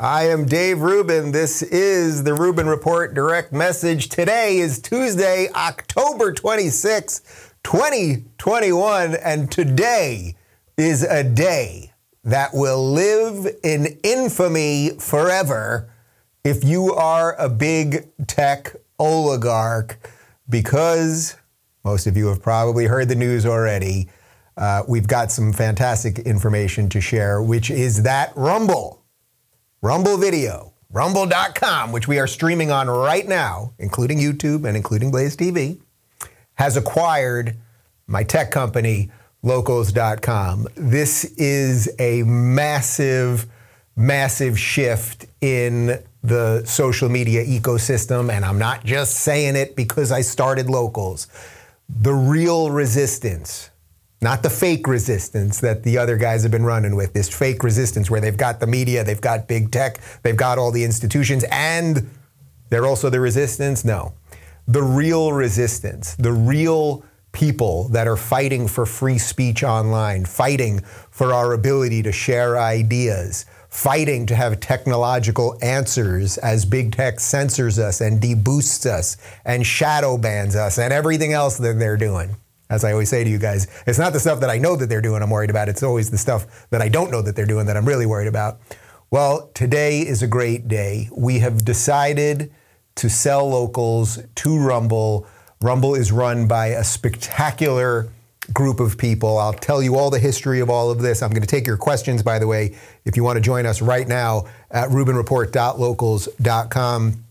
I am Dave Rubin. This is the Rubin Report Direct Message. Today is Tuesday, October 26, 2021, and today is a day that will live in infamy forever if you are a big tech oligarch, because most of you have probably heard the news already. Uh, we've got some fantastic information to share, which is that Rumble, Rumble Video, rumble.com, which we are streaming on right now, including YouTube and including Blaze TV, has acquired my tech company, locals.com. This is a massive, massive shift in the social media ecosystem. And I'm not just saying it because I started locals. The real resistance, not the fake resistance that the other guys have been running with, this fake resistance where they've got the media, they've got big tech, they've got all the institutions, and they're also the resistance. No. The real resistance, the real people that are fighting for free speech online, fighting for our ability to share ideas, fighting to have technological answers as big tech censors us and deboosts us and shadow bans us and everything else that they're doing. As I always say to you guys, it's not the stuff that I know that they're doing I'm worried about. It's always the stuff that I don't know that they're doing that I'm really worried about. Well, today is a great day. We have decided to sell locals to Rumble. Rumble is run by a spectacular group of people. I'll tell you all the history of all of this. I'm going to take your questions, by the way, if you want to join us right now at rubinreport.locals.com.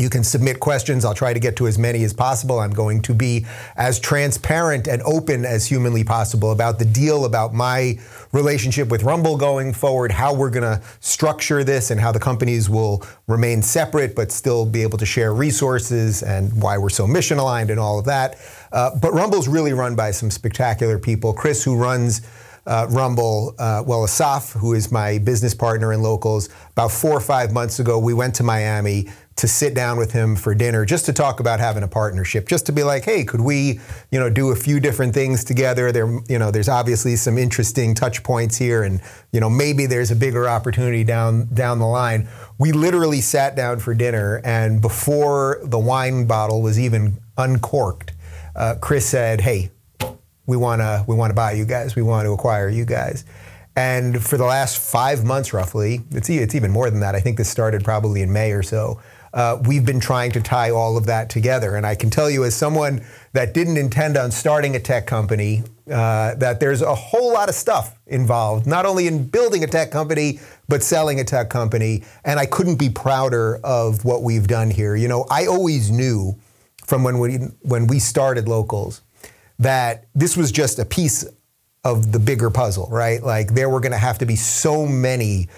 You can submit questions. I'll try to get to as many as possible. I'm going to be as transparent and open as humanly possible about the deal, about my relationship with Rumble going forward, how we're going to structure this, and how the companies will remain separate but still be able to share resources, and why we're so mission aligned and all of that. Uh, but Rumble's really run by some spectacular people. Chris, who runs uh, Rumble, uh, well, Asaf, who is my business partner in locals, about four or five months ago, we went to Miami to sit down with him for dinner just to talk about having a partnership, just to be like, hey, could we, you know, do a few different things together? There, you know, there's obviously some interesting touch points here, and you know, maybe there's a bigger opportunity down down the line. We literally sat down for dinner, and before the wine bottle was even uncorked, uh, Chris said, hey, we want to we want to buy you guys. We want to acquire you guys. And for the last five months, roughly, it's, it's even more than that. I think this started probably in May or so uh, we've been trying to tie all of that together. And I can tell you, as someone that didn't intend on starting a tech company, uh, that there's a whole lot of stuff involved, not only in building a tech company, but selling a tech company. And I couldn't be prouder of what we've done here. You know, I always knew from when we, when we started Locals that this was just a piece of the bigger puzzle, right? Like there were going to have to be so many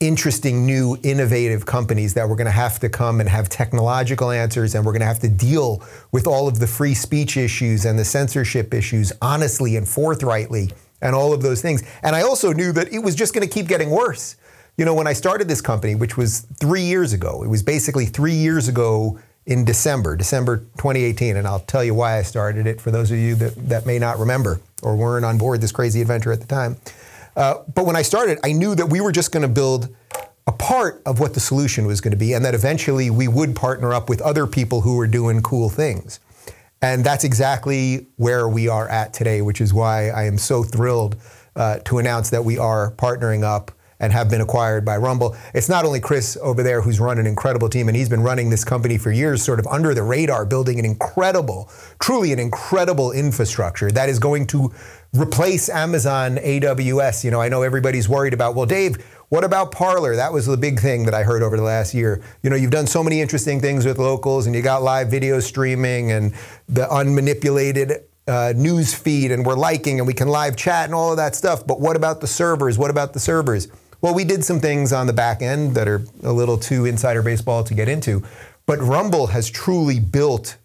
interesting, new, innovative companies that we're going to have to come and have technological answers, and we're going to have to deal with all of the free speech issues and the censorship issues honestly and forthrightly, and all of those things. And I also knew that it was just going to keep getting worse. You know, when I started this company, which was three years ago, it was basically three years ago in December, December 2018. And I'll tell you why I started it for those of you that, that may not remember or weren't on board this crazy adventure at the time. Uh, but when I started, I knew that we were just going to build a part of what the solution was going to be, and that eventually we would partner up with other people who were doing cool things. And that's exactly where we are at today, which is why I am so thrilled uh, to announce that we are partnering up and have been acquired by Rumble. It's not only Chris over there who's run an incredible team, and he's been running this company for years, sort of under the radar, building an incredible, truly an incredible infrastructure that is going to replace Amazon AWS. You know, I know everybody's worried about, well, Dave, what about Parler? That was the big thing that I heard over the last year. You know, you've done so many interesting things with locals and you got live video streaming and the unmanipulated uh, news feed and we're liking and we can live chat and all of that stuff. But what about the servers? What about the servers? Well, we did some things on the back end that are a little too insider baseball to get into. But Rumble has truly built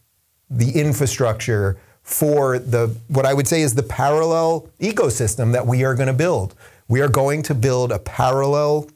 the infrastructure for the what I would say is the parallel ecosystem that we are going to build. We are going to build a parallel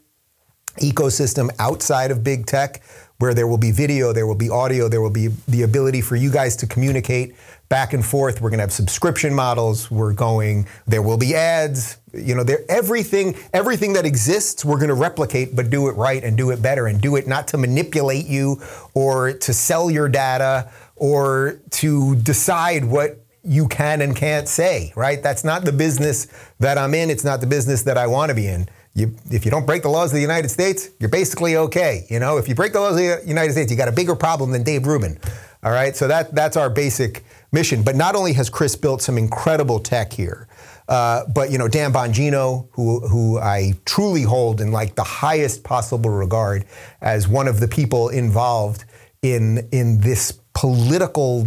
ecosystem outside of big tech where there will be video, there will be audio, there will be the ability for you guys to communicate back and forth. We're going to have subscription models. We're going. There will be ads. You know, there everything everything that exists. We're going to replicate, but do it right and do it better and do it not to manipulate you or to sell your data or to decide what you can and can't say. Right? That's not the business that I'm in. It's not the business that I want to be in. You, if you don't break the laws of the United States, you're basically okay. You know, if you break the laws of the United States, you got a bigger problem than Dave Rubin. All right, so that that's our basic mission. But not only has Chris built some incredible tech here, uh, but you know Dan Bongino, who who I truly hold in like the highest possible regard as one of the people involved in in this political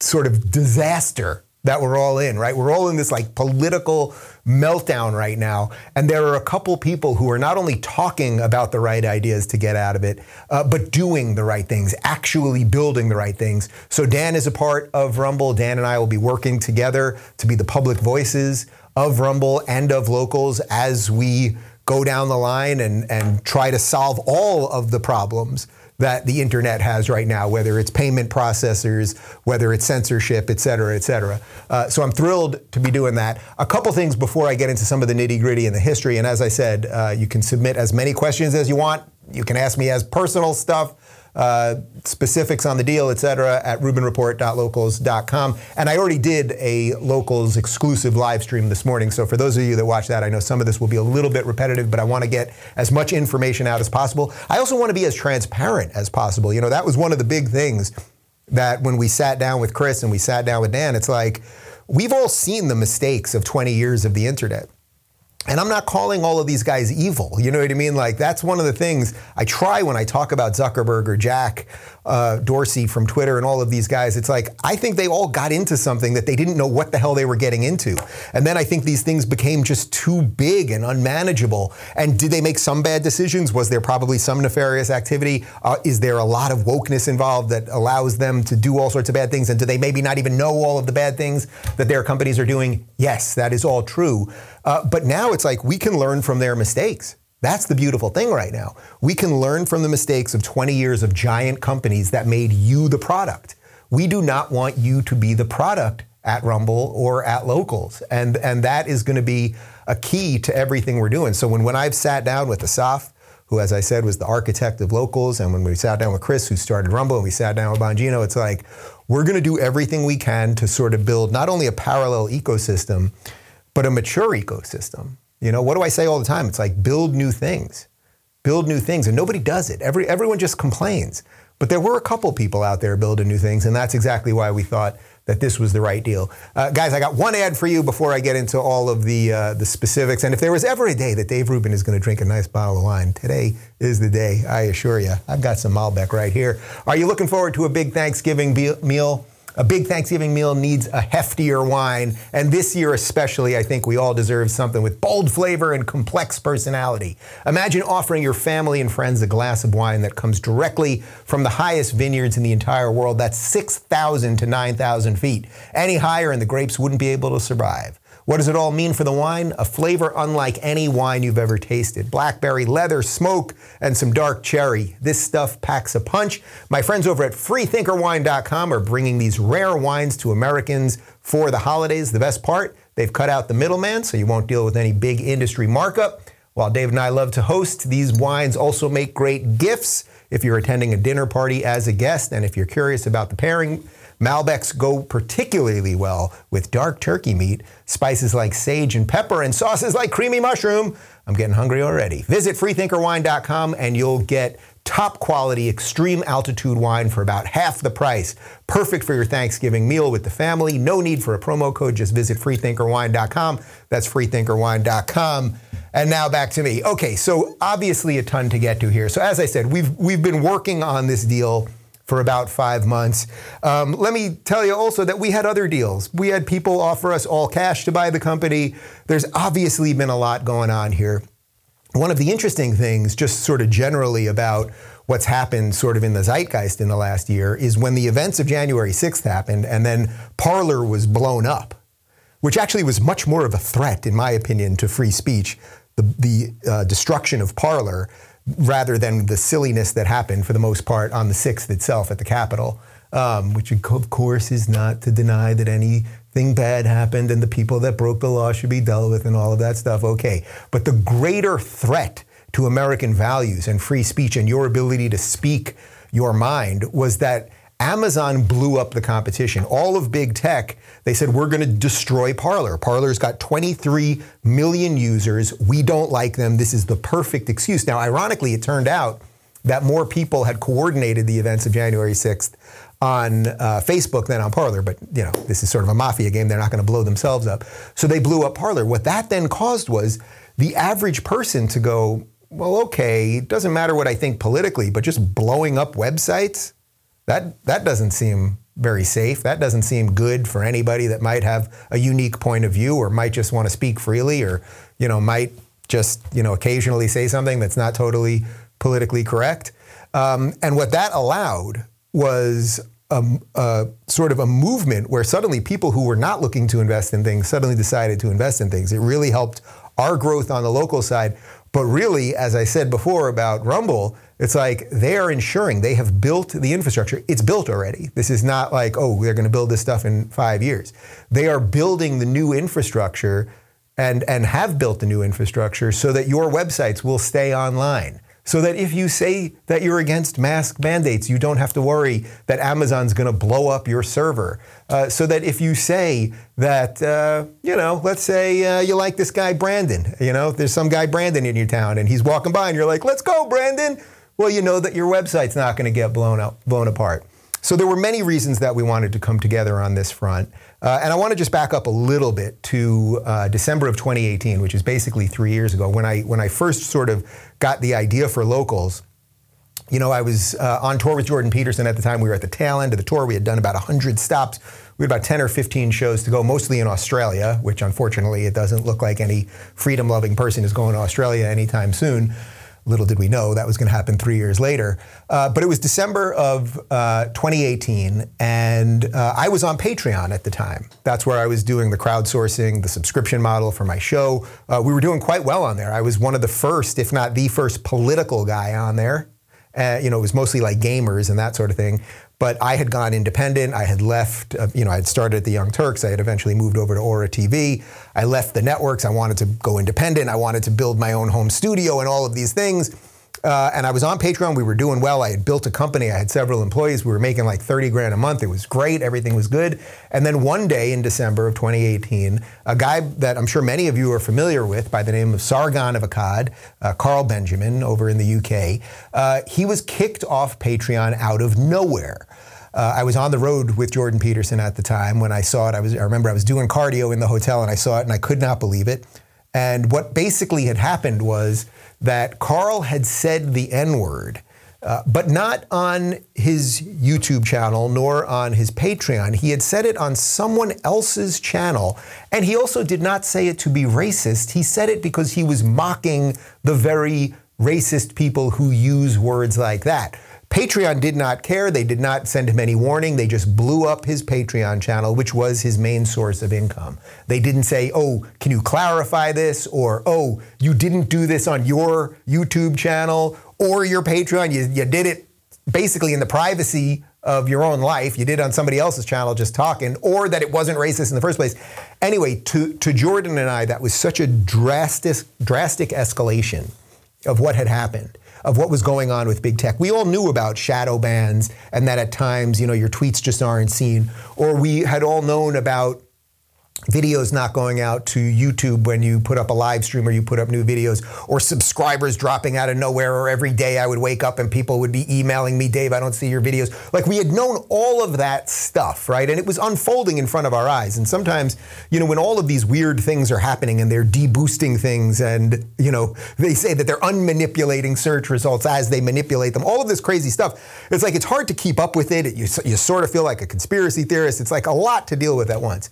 sort of disaster that we're all in, right? We're all in this like political meltdown right now. And there are a couple people who are not only talking about the right ideas to get out of it, uh, but doing the right things, actually building the right things. So Dan is a part of Rumble. Dan and I will be working together to be the public voices of Rumble and of locals as we go down the line and, and try to solve all of the problems that the internet has right now, whether it's payment processors, whether it's censorship, et cetera, et cetera. Uh, so I'm thrilled to be doing that. A couple things before I get into some of the nitty gritty and the history. And as I said, uh, you can submit as many questions as you want. You can ask me as personal stuff uh, specifics on the deal, et cetera, at rubinreport.locals.com. And I already did a locals exclusive live stream this morning. So for those of you that watch that, I know some of this will be a little bit repetitive, but I want to get as much information out as possible. I also want to be as transparent as possible. You know, that was one of the big things that when we sat down with Chris and we sat down with Dan, it's like, we've all seen the mistakes of 20 years of the internet. And I'm not calling all of these guys evil. You know what I mean? Like, that's one of the things I try when I talk about Zuckerberg or Jack uh, Dorsey from Twitter and all of these guys. It's like, I think they all got into something that they didn't know what the hell they were getting into. And then I think these things became just too big and unmanageable. And did they make some bad decisions? Was there probably some nefarious activity? Uh, is there a lot of wokeness involved that allows them to do all sorts of bad things? And do they maybe not even know all of the bad things that their companies are doing? Yes, that is all true. Uh, but now it's like we can learn from their mistakes. That's the beautiful thing right now. We can learn from the mistakes of 20 years of giant companies that made you the product. We do not want you to be the product at Rumble or at locals. And, and that is going to be a key to everything we're doing. So when, when I've sat down with Asaf, who, as I said, was the architect of locals, and when we sat down with Chris, who started Rumble, and we sat down with Bongino, it's like we're going to do everything we can to sort of build not only a parallel ecosystem, but a mature ecosystem. You know, what do I say all the time? It's like build new things, build new things, and nobody does it. Every everyone just complains. But there were a couple people out there building new things, and that's exactly why we thought that this was the right deal. Uh, guys, I got one ad for you before I get into all of the uh, the specifics. And if there was ever a day that Dave Rubin is going to drink a nice bottle of wine, today is the day. I assure you. I've got some Malbec right here. Are you looking forward to a big Thanksgiving be- meal? A big Thanksgiving meal needs a heftier wine, and this year especially, I think we all deserve something with bold flavor and complex personality. Imagine offering your family and friends a glass of wine that comes directly from the highest vineyards in the entire world. That's 6,000 to 9,000 feet. Any higher, and the grapes wouldn't be able to survive. What does it all mean for the wine? A flavor unlike any wine you've ever tasted. Blackberry, leather, smoke, and some dark cherry. This stuff packs a punch. My friends over at freethinkerwine.com are bringing these rare wines to Americans for the holidays. The best part, they've cut out the middleman so you won't deal with any big industry markup. While Dave and I love to host, these wines also make great gifts if you're attending a dinner party as a guest. And if you're curious about the pairing, Malbecs go particularly well with dark turkey meat, spices like sage and pepper, and sauces like creamy mushroom. I'm getting hungry already. Visit freethinkerwine.com and you'll get top quality extreme altitude wine for about half the price. Perfect for your Thanksgiving meal with the family. No need for a promo code. Just visit freethinkerwine.com. That's freethinkerwine.com. And now back to me. Okay, so obviously a ton to get to here. So as I said, we've we've been working on this deal for about five months. Um, let me tell you also that we had other deals. We had people offer us all cash to buy the company. There's obviously been a lot going on here. One of the interesting things, just sort of generally about what's happened sort of in the zeitgeist in the last year, is when the events of January 6th happened and then Parler was blown up, which actually was much more of a threat, in my opinion, to free speech. The, the uh, destruction of Parler rather than the silliness that happened for the most part on the 6th itself at the Capitol, um, which of course is not to deny that anything bad happened and the people that broke the law should be dealt with and all of that stuff. Okay. But the greater threat to American values and free speech and your ability to speak your mind was that Amazon blew up the competition. All of big tech, they said, we're going to destroy Parler. Parler's got 23 million users. We don't like them. This is the perfect excuse. Now, ironically, it turned out that more people had coordinated the events of January 6th on uh, Facebook than on Parler. But, you know, this is sort of a mafia game. They're not going to blow themselves up. So they blew up Parler. What that then caused was the average person to go, well, okay, it doesn't matter what I think politically, but just blowing up websites? That, that doesn't seem very safe. That doesn't seem good for anybody that might have a unique point of view or might just want to speak freely or, you know, might just, you know, occasionally say something that's not totally politically correct. Um, and what that allowed was a, a, sort of a movement where suddenly people who were not looking to invest in things suddenly decided to invest in things. It really helped our growth on the local side. But really, as I said before about Rumble, it's like they are ensuring they have built the infrastructure. It's built already. This is not like, oh, they're going to build this stuff in five years. They are building the new infrastructure and, and have built the new infrastructure so that your websites will stay online. So that if you say that you're against mask mandates, you don't have to worry that Amazon's going to blow up your server. Uh, so that if you say that, uh, you know, let's say uh, you like this guy Brandon, you know, there's some guy Brandon in your town and he's walking by and you're like, let's go, Brandon well, you know that your website's not going to get blown up, blown apart. So there were many reasons that we wanted to come together on this front. Uh, and I want to just back up a little bit to uh, December of 2018, which is basically three years ago, when I when I first sort of got the idea for locals. You know, I was uh, on tour with Jordan Peterson at the time. We were at the tail end of the tour. We had done about 100 stops. We had about 10 or 15 shows to go, mostly in Australia, which unfortunately it doesn't look like any freedom loving person is going to Australia anytime soon. Little did we know that was going to happen three years later. Uh, but it was December of uh, 2018, and uh, I was on Patreon at the time. That's where I was doing the crowdsourcing, the subscription model for my show. Uh, we were doing quite well on there. I was one of the first, if not the first, political guy on there. Uh, you know, it was mostly like gamers and that sort of thing. But I had gone independent. I had left, uh, you know, I had started at the Young Turks. I had eventually moved over to Ora TV. I left the networks. I wanted to go independent. I wanted to build my own home studio and all of these things. Uh, and I was on Patreon. We were doing well. I had built a company. I had several employees. We were making like 30 grand a month. It was great. Everything was good. And then one day in December of 2018, a guy that I'm sure many of you are familiar with by the name of Sargon of Akkad, uh, Carl Benjamin over in the UK, uh, he was kicked off Patreon out of nowhere. Uh, I was on the road with Jordan Peterson at the time when I saw it. I was I remember I was doing cardio in the hotel and I saw it and I could not believe it. And what basically had happened was that Carl had said the N word, uh, but not on his YouTube channel nor on his Patreon. He had said it on someone else's channel. And he also did not say it to be racist. He said it because he was mocking the very racist people who use words like that. Patreon did not care. They did not send him any warning. They just blew up his Patreon channel, which was his main source of income. They didn't say, oh, can you clarify this? Or, oh, you didn't do this on your YouTube channel or your Patreon. You, you did it basically in the privacy of your own life. You did on somebody else's channel just talking, or that it wasn't racist in the first place. Anyway, to, to Jordan and I, that was such a drastic, drastic escalation of what had happened of what was going on with big tech. We all knew about shadow bans and that at times, you know, your tweets just aren't seen. Or we had all known about videos not going out to YouTube when you put up a live stream or you put up new videos, or subscribers dropping out of nowhere, or every day I would wake up and people would be emailing me, Dave, I don't see your videos. Like we had known all of that stuff, right? And it was unfolding in front of our eyes. And sometimes, you know, when all of these weird things are happening and they're deboosting things and, you know, they say that they're unmanipulating search results as they manipulate them, all of this crazy stuff, it's like it's hard to keep up with it. You, you sort of feel like a conspiracy theorist. It's like a lot to deal with at once.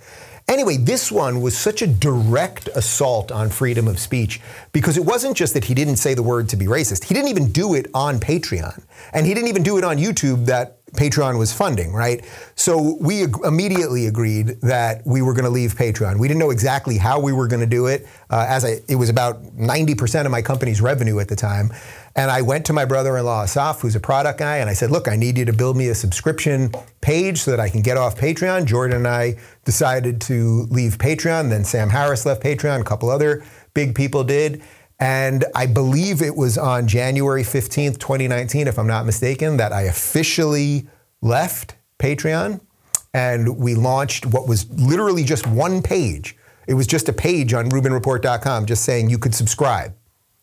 Anyway, this one was such a direct assault on freedom of speech because it wasn't just that he didn't say the word to be racist. He didn't even do it on Patreon. And he didn't even do it on YouTube that Patreon was funding, right? So we ag- immediately agreed that we were going to leave Patreon. We didn't know exactly how we were going to do it, uh, as I, it was about 90% of my company's revenue at the time. And I went to my brother-in-law Asaf, who's a product guy, and I said, "Look, I need you to build me a subscription page so that I can get off Patreon." Jordan and I decided to leave Patreon. Then Sam Harris left Patreon. A couple other big people did. And I believe it was on January 15th, 2019, if I'm not mistaken, that I officially left Patreon and we launched what was literally just one page. It was just a page on RubinReport.com just saying you could subscribe.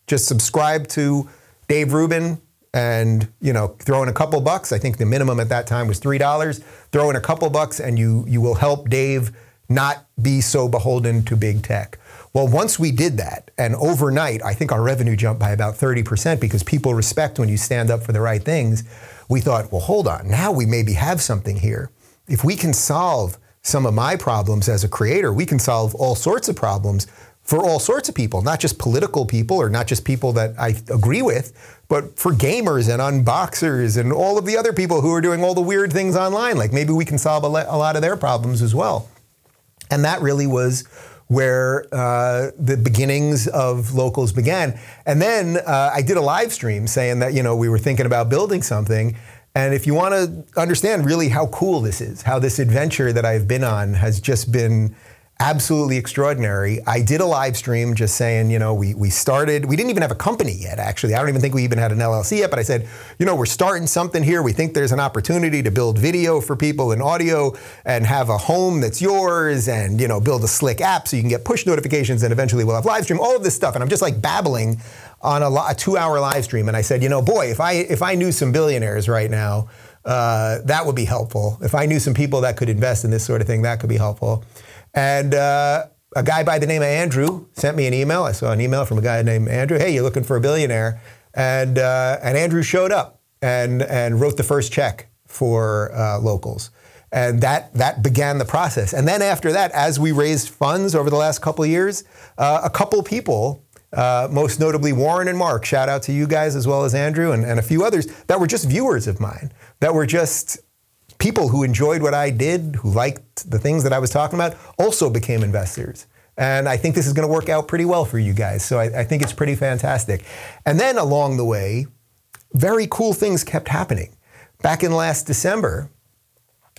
Just subscribe to Dave Rubin and you know throw in a couple bucks. I think the minimum at that time was three dollars. Throw in a couple bucks and you you will help Dave not be so beholden to big tech. Well, once we did that, and overnight, I think our revenue jumped by about 30% because people respect when you stand up for the right things. We thought, well, hold on, now we maybe have something here. If we can solve some of my problems as a creator, we can solve all sorts of problems for all sorts of people, not just political people or not just people that I agree with, but for gamers and unboxers and all of the other people who are doing all the weird things online. Like maybe we can solve a, lot of their problems as well. And that really was where uh, the beginnings of locals began. And then uh, I did a live stream saying that you know we were thinking about building something. And if you want to understand really how cool this is, how this adventure that I've been on has just been absolutely extraordinary. I did a live stream just saying, you know, we, we started, we didn't even have a company yet, actually. I don't even think we even had an LLC yet, but I said, you know, we're starting something here. We think there's an opportunity to build video for people and audio and have a home that's yours and, you know, build a slick app so you can get push notifications and eventually we'll have live stream, all of this stuff. And I'm just like babbling on a, a two hour live stream. And I said, you know, boy, if I, if I knew some billionaires right now, uh, that would be helpful. If I knew some people that could invest in this sort of thing, that could be helpful. And uh, a guy by the name of Andrew sent me an email. I saw an email from a guy named Andrew. Hey, you're looking for a billionaire? And uh, and Andrew showed up and and wrote the first check for uh, locals. And that that began the process. And then after that, as we raised funds over the last couple years, uh, a couple people. Uh, most notably, Warren and Mark. Shout out to you guys as well as Andrew and, and a few others that were just viewers of mine, that were just people who enjoyed what I did, who liked the things that I was talking about, also became investors. And I think this is going to work out pretty well for you guys. So I, I, think it's pretty fantastic. And then along the way, very cool things kept happening. Back in last December,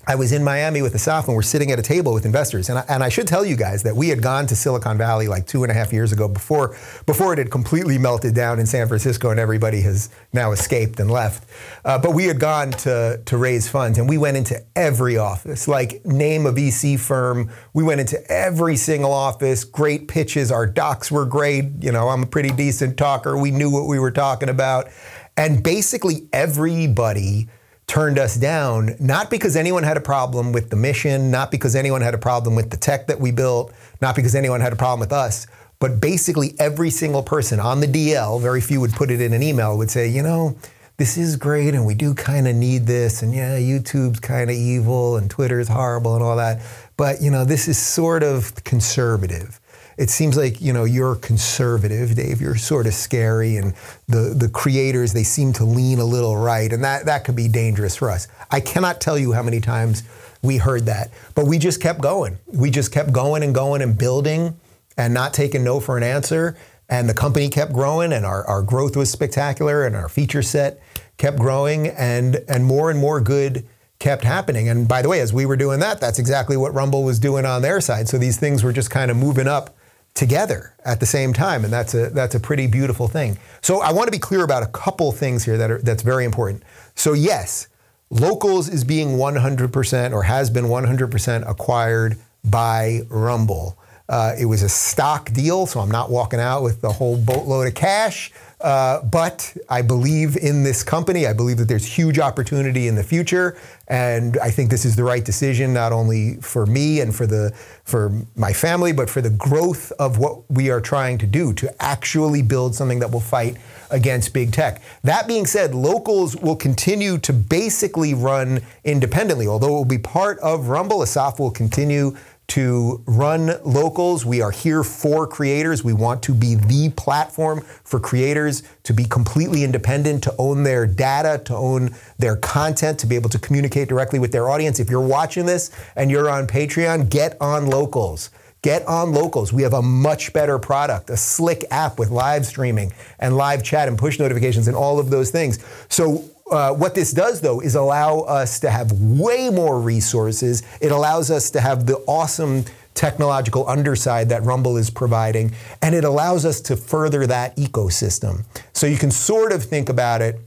I was in Miami with Asaf and we're sitting at a table with investors. And I, and I should tell you guys that we had gone to Silicon Valley like two and a half years ago before, before it had completely melted down in San Francisco and everybody has now escaped and left. Uh, but we had gone to, to raise funds and we went into every office, like name a VC firm. We went into every single office, great pitches. Our docs were great. You know, I'm a pretty decent talker. We knew what we were talking about. And basically everybody turned us down, not because anyone had a problem with the mission, not because anyone had a problem with the tech that we built, not because anyone had a problem with us, but basically every single person on the DL, very few would put it in an email, would say, you know, this is great and we do kind of need this and yeah, YouTube's kind of evil and Twitter's horrible and all that, but you know, this is sort of conservative it seems like you know you're conservative, Dave. You're sort of scary, and the the creators they seem to lean a little right, and that that could be dangerous for us. I cannot tell you how many times we heard that, but we just kept going. We just kept going and going and building, and not taking no for an answer. And the company kept growing, and our, our growth was spectacular, and our feature set kept growing, and and more and more good kept happening. And by the way, as we were doing that, that's exactly what Rumble was doing on their side. So these things were just kind of moving up together at the same time, and that's a that's a pretty beautiful thing. So I want to be clear about a couple things here that are that's very important. So yes, Locals is being 100% or has been 100% acquired by Rumble. Uh, it was a stock deal, so I'm not walking out with the whole boatload of cash. Uh, but I believe in this company. I believe that there's huge opportunity in the future, and I think this is the right decision, not only for me and for the for my family, but for the growth of what we are trying to do to actually build something that will fight against big tech. That being said, locals will continue to basically run independently, although it will be part of Rumble. Asaf will continue to run locals. We are here for creators. We want to be the platform for creators to be completely independent, to own their data, to own their content, to be able to communicate directly with their audience. If you're watching this and you're on Patreon, get on locals. Get on locals. We have a much better product, a slick app with live streaming and live chat and push notifications and all of those things. So uh, what this does, though, is allow us to have way more resources. It allows us to have the awesome technological underside that Rumble is providing, and it allows us to further that ecosystem. So you can sort of think about it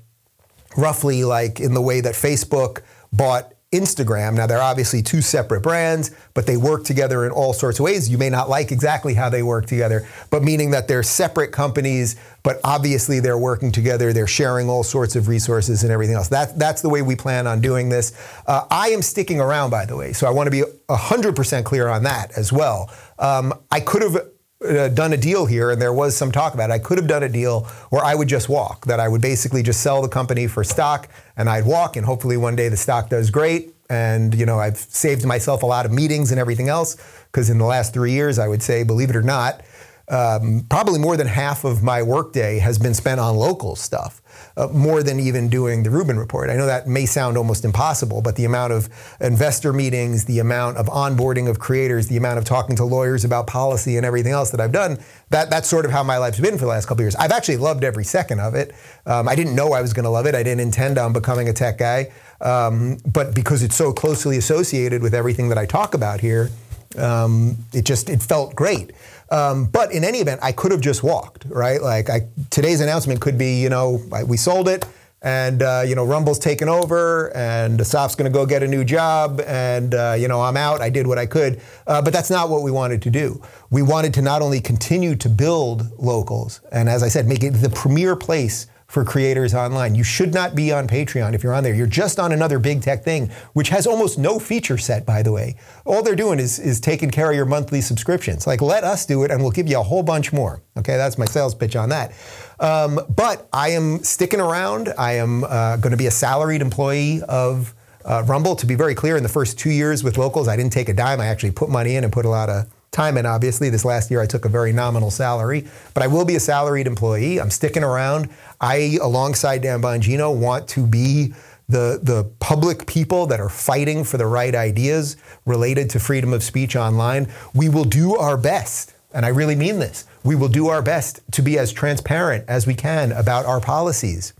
roughly like in the way that Facebook bought Instagram. Now, they're obviously two separate brands, but they work together in all sorts of ways. You may not like exactly how they work together, but meaning that they're separate companies, but obviously they're working together. They're sharing all sorts of resources and everything else. That, that's the way we plan on doing this. Uh, I am sticking around, by the way, so I want to be 100% clear on that as well. Um, I could have uh, done a deal here, and there was some talk about it. I could have done a deal where I would just walk, that I would basically just sell the company for stock, and I'd walk, and hopefully one day the stock does great. And you know, I've saved myself a lot of meetings and everything else because in the last three years, I would say, believe it or not, um, probably more than half of my workday has been spent on local stuff, uh, more than even doing the Rubin report. I know that may sound almost impossible, but the amount of investor meetings, the amount of onboarding of creators, the amount of talking to lawyers about policy and everything else that I've done, that, that's sort of how my life's been for the last couple years. I've actually loved every second of it. Um, I didn't know I was going to love it. I didn't intend on becoming a tech guy. Um, but because it's so closely associated with everything that I talk about here, um, it just it felt great. Um, but in any event, I could have just walked, right? Like I, today's announcement could be, you know, we sold it, and uh, you know, Rumble's taken over, and Asaf's going to go get a new job, and uh, you know, I'm out. I did what I could, uh, but that's not what we wanted to do. We wanted to not only continue to build locals, and as I said, make it the premier place for creators online. You should not be on Patreon if you're on there. You're just on another big tech thing, which has almost no feature set, by the way. All they're doing is, is taking care of your monthly subscriptions. Like, let us do it and we'll give you a whole bunch more. Okay, that's my sales pitch on that. Um, but I am sticking around. I am uh, going to be a salaried employee of uh, Rumble. To be very clear, in the first two years with locals, I didn't take a dime. I actually put money in and put a lot of time in, obviously. This last year I took a very nominal salary, but I will be a salaried employee. I'm sticking around. I, alongside Dan Bongino, want to be the, the public people that are fighting for the right ideas related to freedom of speech online. We will do our best, and I really mean this. We will do our best to be as transparent as we can about our policies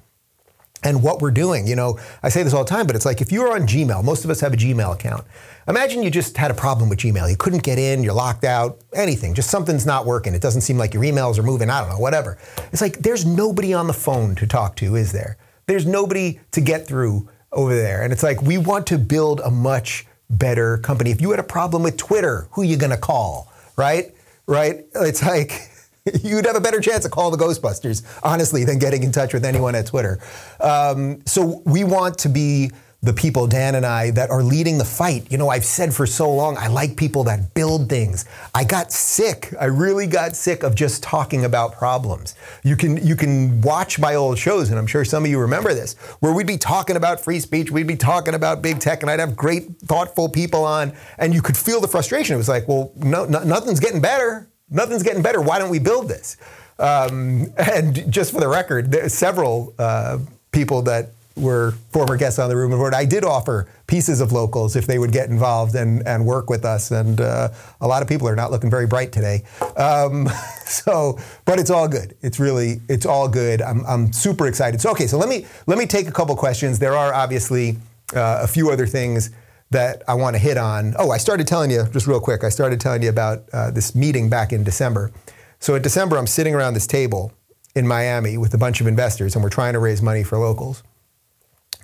and what we're doing. You know, I say this all the time, but it's like if you're on Gmail, most of us have a Gmail account. Imagine you just had a problem with Gmail. You couldn't get in, you're locked out, anything. Just something's not working. It doesn't seem like your emails are moving. I don't know, whatever. It's like there's nobody on the phone to talk to, is there? There's nobody to get through over there. And it's like we want to build a much better company. If you had a problem with Twitter, who are you going to call? Right? Right? It's like you'd have a better chance of calling the Ghostbusters, honestly, than getting in touch with anyone at Twitter. Um, so we want to be the people, Dan and I, that are leading the fight. You know, I've said for so long, I like people that build things. I got sick. I really got sick of just talking about problems. You can you can watch my old shows, and I'm sure some of you remember this, where we'd be talking about free speech, we'd be talking about big tech, and I'd have great, thoughtful people on, and you could feel the frustration. It was like, well, no, no nothing's getting better. Nothing's getting better. Why don't we build this? Um, and just for the record, there's several uh, people that were former guests on the Rubin Report, I did offer pieces of locals if they would get involved and, and work with us. And uh, a lot of people are not looking very bright today. Um, so, but it's all good. It's really, it's all good. I'm, I'm super excited. So, okay, so let me let me take a couple questions. There are obviously uh, a few other things that I want to hit on. Oh, I started telling you just real quick. I started telling you about uh, this meeting back in December. So in December, I'm sitting around this table in Miami with a bunch of investors, and we're trying to raise money for locals.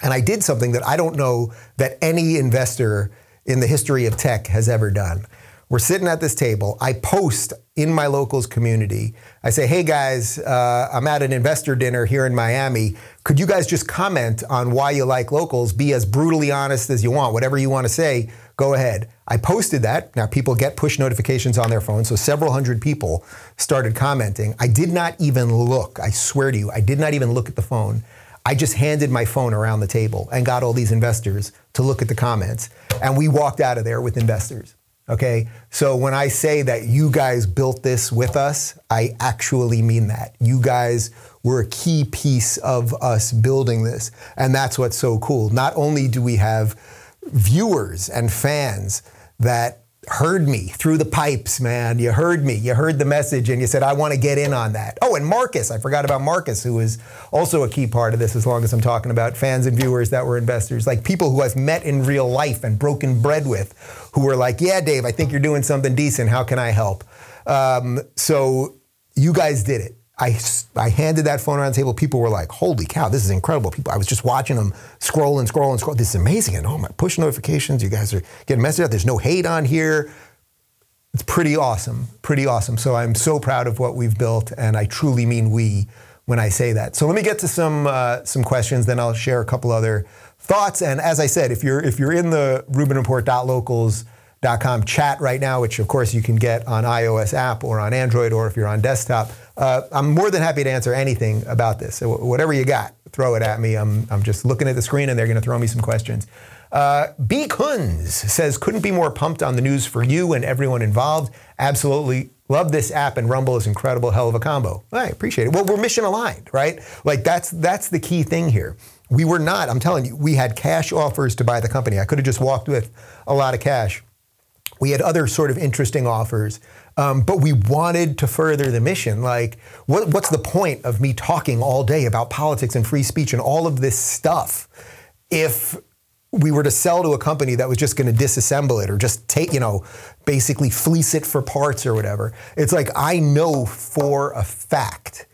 And I did something that I don't know that any investor in the history of tech has ever done. We're sitting at this table. I post in my locals community. I say, hey guys, uh, I'm at an investor dinner here in Miami. Could you guys just comment on why you like locals? Be as brutally honest as you want. Whatever you want to say, go ahead. I posted that. Now people get push notifications on their phone, so several hundred people started commenting. I did not even look. I swear to you, I did not even look at the phone. I just handed my phone around the table and got all these investors to look at the comments. And we walked out of there with investors. Okay. So when I say that you guys built this with us, I actually mean that. You guys were a key piece of us building this. And that's what's so cool. Not only do we have viewers and fans that heard me through the pipes, man. You heard me. You heard the message and you said, I want to get in on that. Oh, and Marcus. I forgot about Marcus, who is also a key part of this, as long as I'm talking about fans and viewers that were investors, like people who I've met in real life and broken bread with, who were like, Yeah, Dave, I think you're doing something decent. How can I help? Um, so you guys did it. I, I handed that phone around the table. People were like, holy cow, this is incredible. People, I was just watching them scroll and scroll and scroll. This is amazing. And oh, my push notifications, you guys are getting messages out. There's no hate on here. It's pretty awesome, pretty awesome. So I'm so proud of what we've built, and I truly mean we when I say that. So let me get to some uh, some questions, then I'll share a couple other thoughts. And as I said, if you're if you're in the RubinReport.locals com chat right now, which of course you can get on iOS app or on Android or if you're on desktop. Uh, I'm more than happy to answer anything about this. So whatever you got, throw it at me. I'm, I'm just looking at the screen and they're going to throw me some questions. Uh, B. Kunz says, couldn't be more pumped on the news for you and everyone involved. Absolutely love this app and Rumble is incredible. Hell of a combo. I appreciate it. Well, we're mission aligned, right? Like that's that's the key thing here. We were not. I'm telling you, we had cash offers to buy the company. I could have just walked with a lot of cash. We had other sort of interesting offers, um, but we wanted to further the mission. Like, what, what's the point of me talking all day about politics and free speech and all of this stuff if we were to sell to a company that was just going to disassemble it or just take, you know, basically fleece it for parts or whatever? It's like, I know for a fact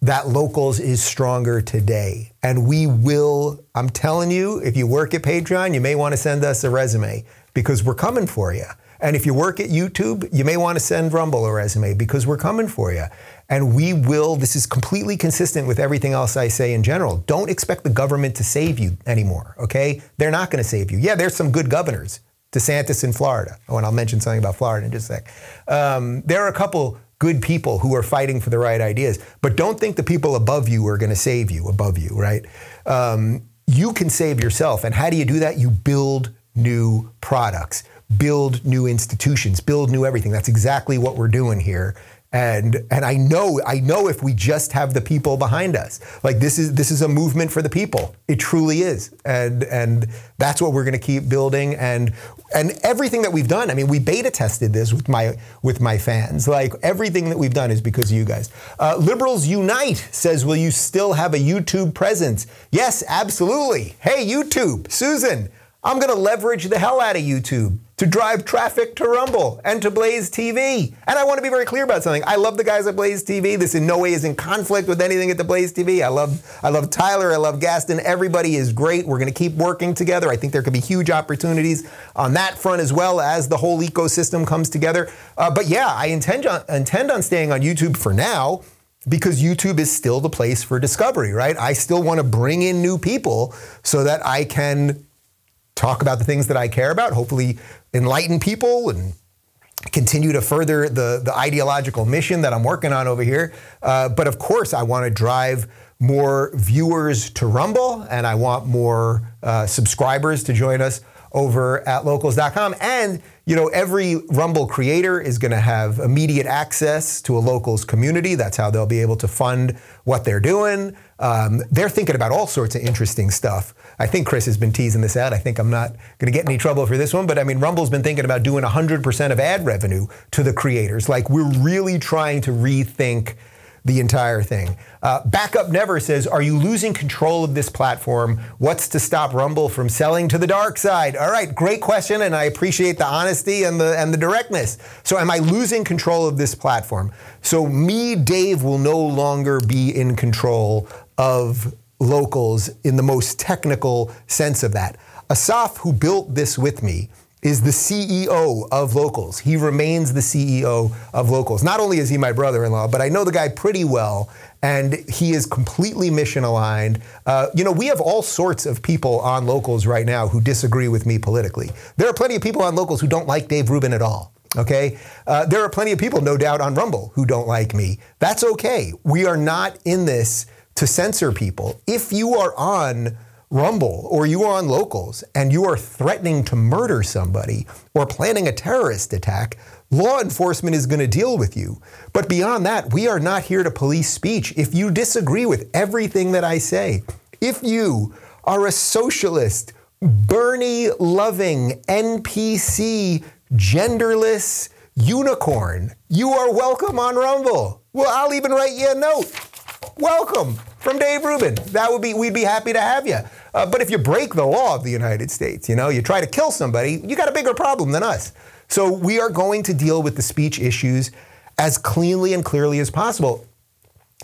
that locals is stronger today. And we will, I'm telling you, if you work at Patreon, you may want to send us a resume because we're coming for you. And if you work at YouTube, you may want to send Rumble a resume because we're coming for you. And we will, this is completely consistent with everything else I say in general. Don't expect the government to save you anymore, okay? They're not going to save you. Yeah, there's some good governors, DeSantis in Florida. Oh, and I'll mention something about Florida in just a sec. Um, there are a couple good people who are fighting for the right ideas, but don't think the people above you are going to save you above you, right? Um, you can save yourself. And how do you do that? You build new products build new institutions, build new everything. That's exactly what we're doing here. And and I know I know if we just have the people behind us, like this is this is a movement for the people. It truly is, and and that's what we're going to keep building. And and everything that we've done. I mean, we beta tested this with my with my fans. Like everything that we've done is because of you guys. Uh, Liberals Unite says, "Will you still have a YouTube presence?" Yes, absolutely. Hey, YouTube, Susan, I'm going to leverage the hell out of YouTube to drive traffic to Rumble and to Blaze TV. And I want to be very clear about something. I love the guys at Blaze TV. This in no way is in conflict with anything at the Blaze TV. I love I love Tyler, I love Gaston. Everybody is great. We're going to keep working together. I think there could be huge opportunities on that front as well as the whole ecosystem comes together. Uh, but yeah, I intend on, intend on staying on YouTube for now because YouTube is still the place for discovery, right? I still want to bring in new people so that I can talk about the things that I care about, hopefully enlighten people and continue to further the, the ideological mission that I'm working on over here. Uh, but of course, I want to drive more viewers to Rumble and I want more uh, subscribers to join us over at locals.com. And, you know, every Rumble creator is going to have immediate access to a locals community. That's how they'll be able to fund what they're doing. Um, they're thinking about all sorts of interesting stuff. I think Chris has been teasing this out. I think I'm not going to get any trouble for this one, but I mean, Rumble's been thinking about doing 100% of ad revenue to the creators. Like, we're really trying to rethink the entire thing. Uh, Backup Never says, Are you losing control of this platform? What's to stop Rumble from selling to the dark side? All right, great question, and I appreciate the honesty and the, and the directness. So, am I losing control of this platform? So, me, Dave, will no longer be in control of locals in the most technical sense of that. Asaf, who built this with me, is the CEO of Locals. He remains the CEO of Locals. Not only is he my brother in law, but I know the guy pretty well, and he is completely mission aligned. Uh, you know, we have all sorts of people on Locals right now who disagree with me politically. There are plenty of people on Locals who don't like Dave Rubin at all. Okay? Uh, there are plenty of people, no doubt, on Rumble who don't like me. That's okay. We are not in this to censor people. If you are on Rumble or you are on locals and you are threatening to murder somebody or planning a terrorist attack, law enforcement is going to deal with you. But beyond that, we are not here to police speech. If you disagree with everything that I say, if you are a socialist, Bernie loving, NPC, genderless unicorn, you are welcome on Rumble. Well, I'll even write you a note. Welcome from Dave Rubin. That would be we'd be happy to have you. Uh, but if you break the law of the United States, you know, you try to kill somebody, you got a bigger problem than us. So we are going to deal with the speech issues as cleanly and clearly as possible.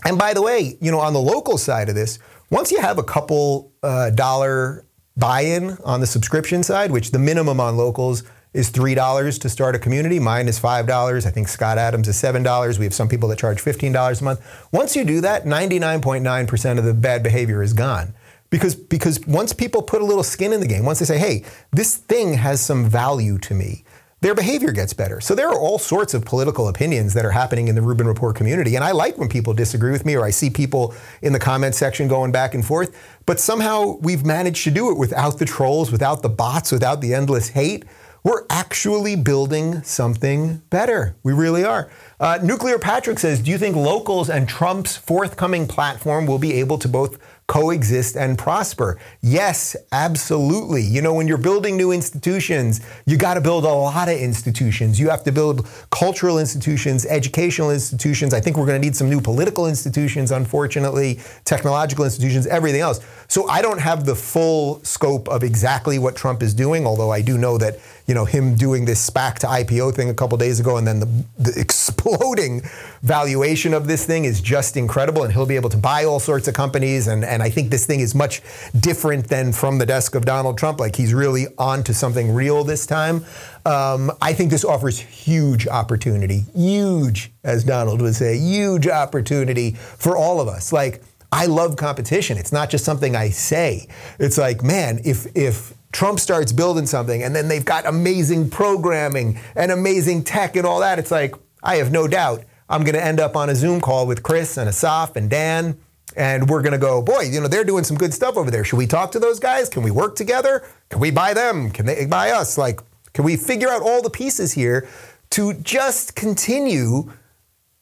And by the way, you know, on the local side of this, once you have a couple uh, dollar buy-in on the subscription side, which the minimum on locals is $3 to start a community. Mine is $5. I think Scott Adams is $7. We have some people that charge $15 a month. Once you do that, 99.9% of the bad behavior is gone. Because, because once people put a little skin in the game, once they say, hey, this thing has some value to me, their behavior gets better. So there are all sorts of political opinions that are happening in the Rubin Report community. And I like when people disagree with me or I see people in the comment section going back and forth. But somehow we've managed to do it without the trolls, without the bots, without the endless hate. We're actually building something better. We really are. Uh, Nuclear Patrick says, Do you think locals and Trump's forthcoming platform will be able to both coexist and prosper. Yes, absolutely. You know, when you're building new institutions, you got to build a lot of institutions. You have to build cultural institutions, educational institutions. I think we're going to need some new political institutions, unfortunately, technological institutions, everything else. So I don't have the full scope of exactly what Trump is doing, although I do know that, you know, him doing this SPAC to IPO thing a couple days ago and then the, the exploding valuation of this thing is just incredible. And he'll be able to buy all sorts of companies and and I think this thing is much different than from the desk of Donald Trump. Like he's really on to something real this time. Um, I think this offers huge opportunity, huge, as Donald would say, huge opportunity for all of us. Like, I love competition. It's not just something I say. It's like, man, if if Trump starts building something and then they've got amazing programming and amazing tech and all that, it's like, I have no doubt I'm going to end up on a Zoom call with Chris and Asaf and Dan and we're going to go, boy, you know, they're doing some good stuff over there. Should we talk to those guys? Can we work together? Can we buy them? Can they buy us? Like, can we figure out all the pieces here to just continue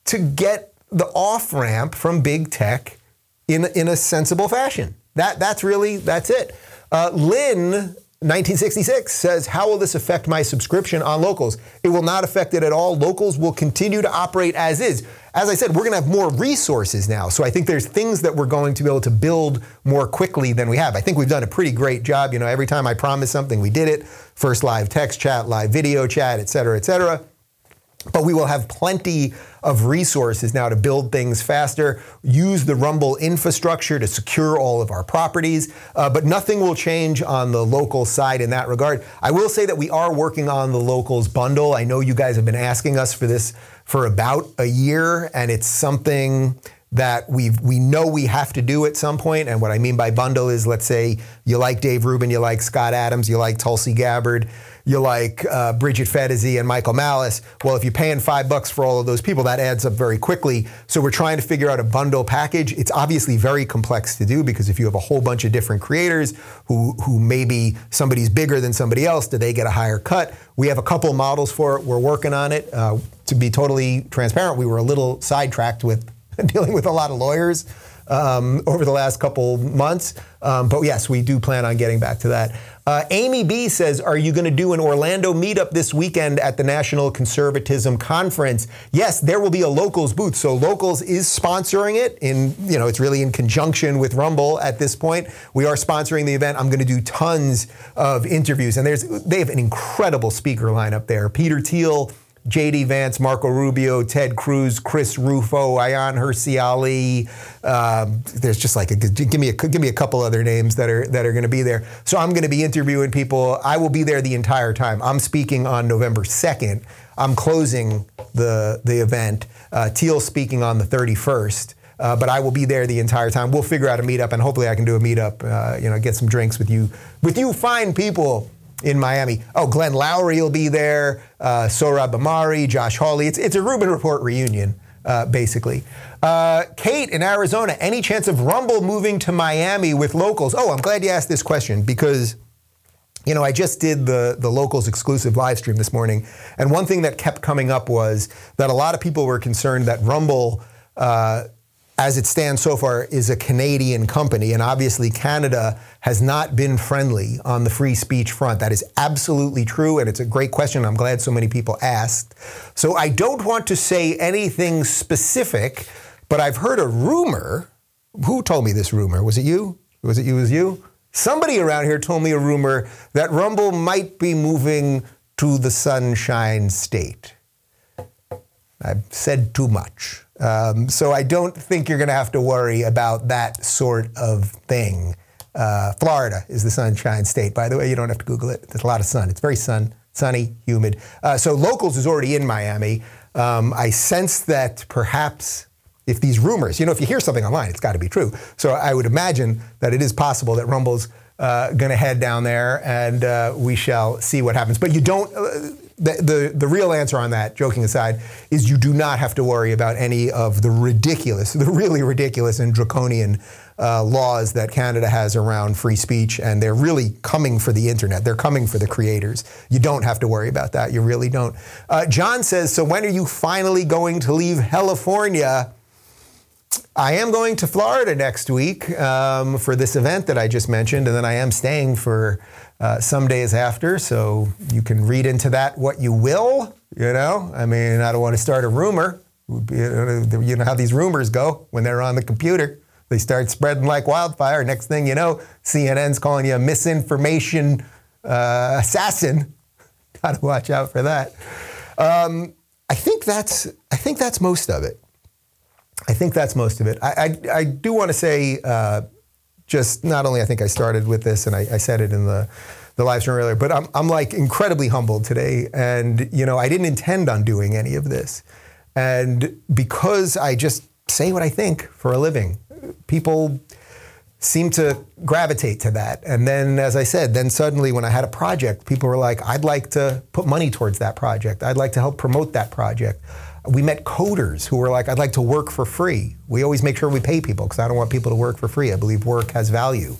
to get the off ramp from big tech in, in a sensible fashion? That, that's really, that's it. Uh, Lynn 1966 says, How will this affect my subscription on locals? It will not affect it at all. Locals will continue to operate as is. As I said, we're going to have more resources now. So I think there's things that we're going to be able to build more quickly than we have. I think we've done a pretty great job. You know, every time I promise something, we did it. First live text chat, live video chat, et cetera, et cetera. But we will have plenty of resources now to build things faster, use the Rumble infrastructure to secure all of our properties, uh, but nothing will change on the local side in that regard. I will say that we are working on the locals bundle. I know you guys have been asking us for this for about a year, and it's something that we we know we have to do at some point. And what I mean by bundle is, let's say you like Dave Rubin, you like Scott Adams, you like Tulsi Gabbard you like uh, Bridget Phetasy and Michael Malice. Well, if you're paying five bucks for all of those people, that adds up very quickly. So we're trying to figure out a bundle package. It's obviously very complex to do because if you have a whole bunch of different creators who who maybe somebody's bigger than somebody else, do they get a higher cut? We have a couple models for it. We're working on it. Uh, to be totally transparent, we were a little sidetracked with dealing with a lot of lawyers um, over the last couple months. Um, but yes, we do plan on getting back to that. Uh, Amy B says, Are you going to do an Orlando meetup this weekend at the National Conservatism Conference? Yes, there will be a Locals booth. So Locals is sponsoring it in, you know, it's really in conjunction with Rumble at this point. We are sponsoring the event. I'm going to do tons of interviews. And there's they have an incredible speaker lineup there. Peter Thiel J.D. Vance, Marco Rubio, Ted Cruz, Chris Rufo, Ayaan Hirsi Ali. Um, there's just like a, give me a give me a couple other names that are that are going to be there. So I'm going to be interviewing people. I will be there the entire time. I'm speaking on November 2nd. I'm closing the the event. Uh, Thiel speaking on the 31st. Uh, but I will be there the entire time. We'll figure out a meetup, and hopefully I can do a meetup. Uh, you know, get some drinks with you, with you fine people in Miami. Oh, Glenn Loury will be there, uh, Ahmari, Josh Hawley. It's, it's a Rubin Report reunion. uh, basically. Uh, Kate in Arizona, any chance of Rumble moving to Miami with locals? Oh, I'm glad you asked this question because you know, I just did the, the locals exclusive live stream this morning, and one thing that kept coming up was that a lot of people were concerned that Rumble, uh, as it stands so far, is a Canadian company, and obviously Canada has not been friendly on the free speech front. That is absolutely true, and it's a great question. I'm glad so many people asked. So I don't want to say anything specific, but I've heard a rumor. Who told me this rumor? Was it you? Was it you? Was you? Somebody around here told me a rumor that Rumble might be moving to the Sunshine State. I've said too much. Um, so I don't think you're going to have to worry about that sort of thing. Uh, Florida is the Sunshine State, by the way. You don't have to Google it. There's a lot of sun. It's very sun, sunny, humid. Uh, so Locals is already in Miami. Um, I sense that perhaps if these rumors, you know, if you hear something online, it's got to be true. So I would imagine that it is possible that Rumble's uh, going to head down there, and uh, we shall see what happens. But you don't. The, the, the real answer on that, joking aside, is you do not have to worry about any of the ridiculous, the really ridiculous and draconian uh, laws that Canada has around free speech, and they're really coming for the internet. They're coming for the creators. You don't have to worry about that. You really don't. Uh, John says, so when are you finally going to leave California? I am going to Florida next week um, for this event that I just mentioned, and then I am staying for uh, some days after. So you can read into that what you will. You know, I mean, I don't want to start a rumor. You know how these rumors go when they're on the computer. They start spreading like wildfire. Next thing you know, CNN's calling you a misinformation uh, assassin. Got to watch out for that. Um, I think that's I think that's most of it. I think that's most of it. I, I, I do want to say, uh, just not only I think I started with this and I, I, said it in the, the live stream earlier, but I'm, I'm like incredibly humbled today. And, you know, I didn't intend on doing any of this. And because I just say what I think for a living, people seem to gravitate to that. And then, as I said, then suddenly when I had a project, people were like, I'd like to put money towards that project. I'd like to help promote that project we met coders who were like, I'd like to work for free. We always make sure we pay people because I don't want people to work for free. I believe work has value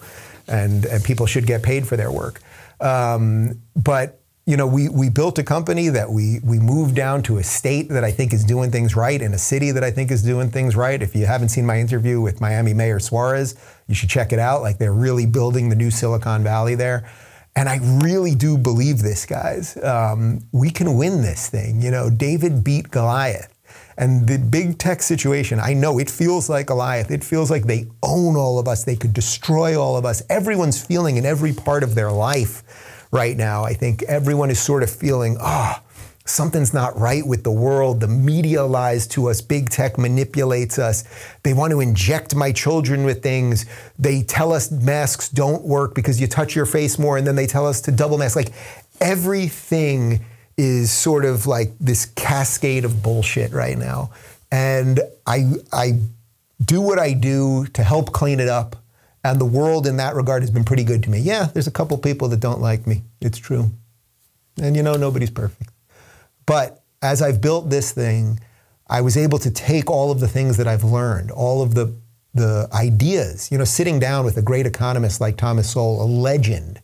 and, and people should get paid for their work. Um, but you know, we, we built a company that we, we moved down to a state that I think is doing things right, and a city that I think is doing things right. If you haven't seen my interview with Miami Mayor Suarez, you should check it out. Like they're really building the new Silicon Valley there. And I really do believe this, guys. Um, we can win this thing. You know, David beat Goliath. And the big tech situation, I know it feels like Goliath. It feels like they own all of us. They could destroy all of us. Everyone's feeling in every part of their life right now. I think everyone is sort of feeling, ah, oh, something's not right with the world. The media lies to us. Big tech manipulates us. They want to inject my children with things. They tell us masks don't work because you touch your face more, and then they tell us to double mask. Like everything is sort of like this cascade of bullshit right now. And I, I do what I do to help clean it up. And the world in that regard has been pretty good to me. Yeah, there's a couple people that don't like me. It's true. And you know, nobody's perfect. But as I've built this thing, I was able to take all of the things that I've learned, all of the, the ideas, you know, sitting down with a great economist like Thomas Sowell, a legend,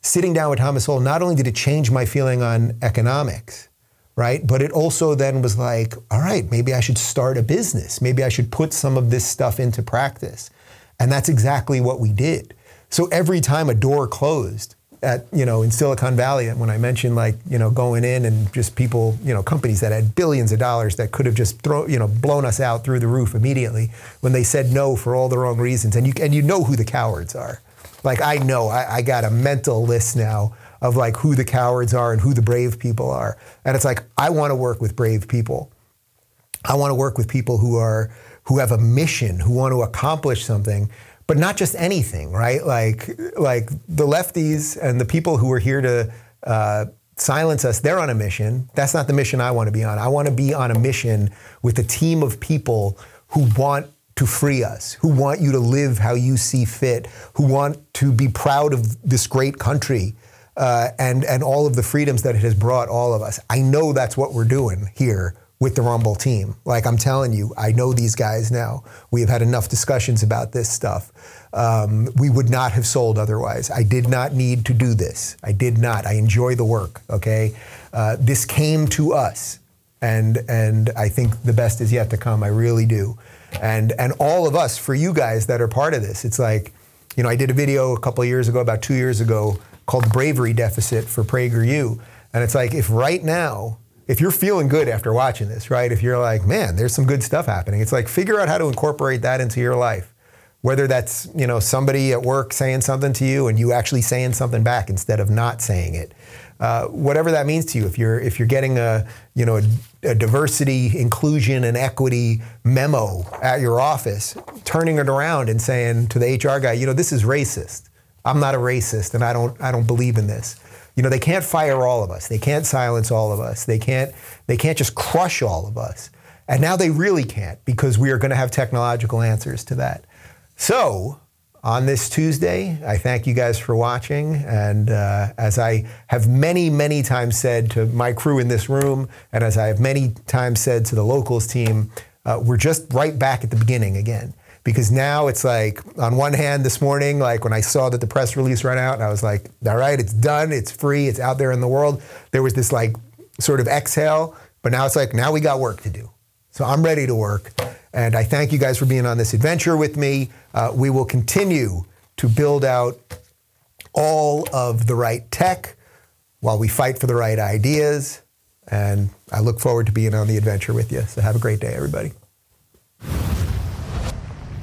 sitting down with Thomas Sowell, not only did it change my feeling on economics, right? But it also then was like, all right, maybe I should start a business. Maybe I should put some of this stuff into practice. And that's exactly what we did. So every time a door closed, at you know in Silicon Valley when I mentioned like you know going in and just people you know companies that had billions of dollars that could have just throw you know blown us out through the roof immediately when they said no for all the wrong reasons. And you and you know who the cowards are. Like I know I, I got a mental list now of like who the cowards are and who the brave people are. And it's like I want to work with brave people. I want to work with people who are who have a mission who want to accomplish something but not just anything, right? Like like the lefties and the people who are here to uh, silence us, they're on a mission. That's not the mission I want to be on. I want to be on a mission with a team of people who want to free us, who want you to live how you see fit, who want to be proud of this great country. Uh, and and all of the freedoms that it has brought all of us. I know that's what we're doing here with the Rumble team. Like I'm telling you, I know these guys now. We have had enough discussions about this stuff. Um, we would not have sold otherwise. I did not need to do this. I did not. I enjoy the work. Okay, uh, this came to us, and and I think the best is yet to come. I really do, and and all of us for you guys that are part of this. It's like, you know, I did a video a couple years ago, about two years ago, called Bravery Deficit for PragerU, and it's like if right now if you're feeling good after watching this, right? If you're like, man, there's some good stuff happening, it's like figure out how to incorporate that into your life. Whether that's you know somebody at work saying something to you and you actually saying something back instead of not saying it, uh, whatever that means to you. If you're if you're getting a you know a, a diversity, inclusion, and equity memo at your office, turning it around and saying to the HR guy, you know, this is racist. I'm not a racist, and I don't I don't believe in this. You know, they can't fire all of us. They can't silence all of us. They can't they can't just crush all of us. And now they really can't because we are going to have technological answers to that. So, on this Tuesday, I thank you guys for watching. And uh, as I have many, many times said to my crew in this room, and as I have many times said to the locals team, uh, we're just right back at the beginning again. Because now it's like, on one hand, this morning, like when I saw that the press release ran out, and I was like, all right, it's done, it's free, it's out there in the world. There was this like sort of exhale, but now it's like, now we got work to do. So I'm ready to work. And I thank you guys for being on this adventure with me. Uh, we will continue to build out all of the right tech while we fight for the right ideas. And I look forward to being on the adventure with you. So have a great day, everybody.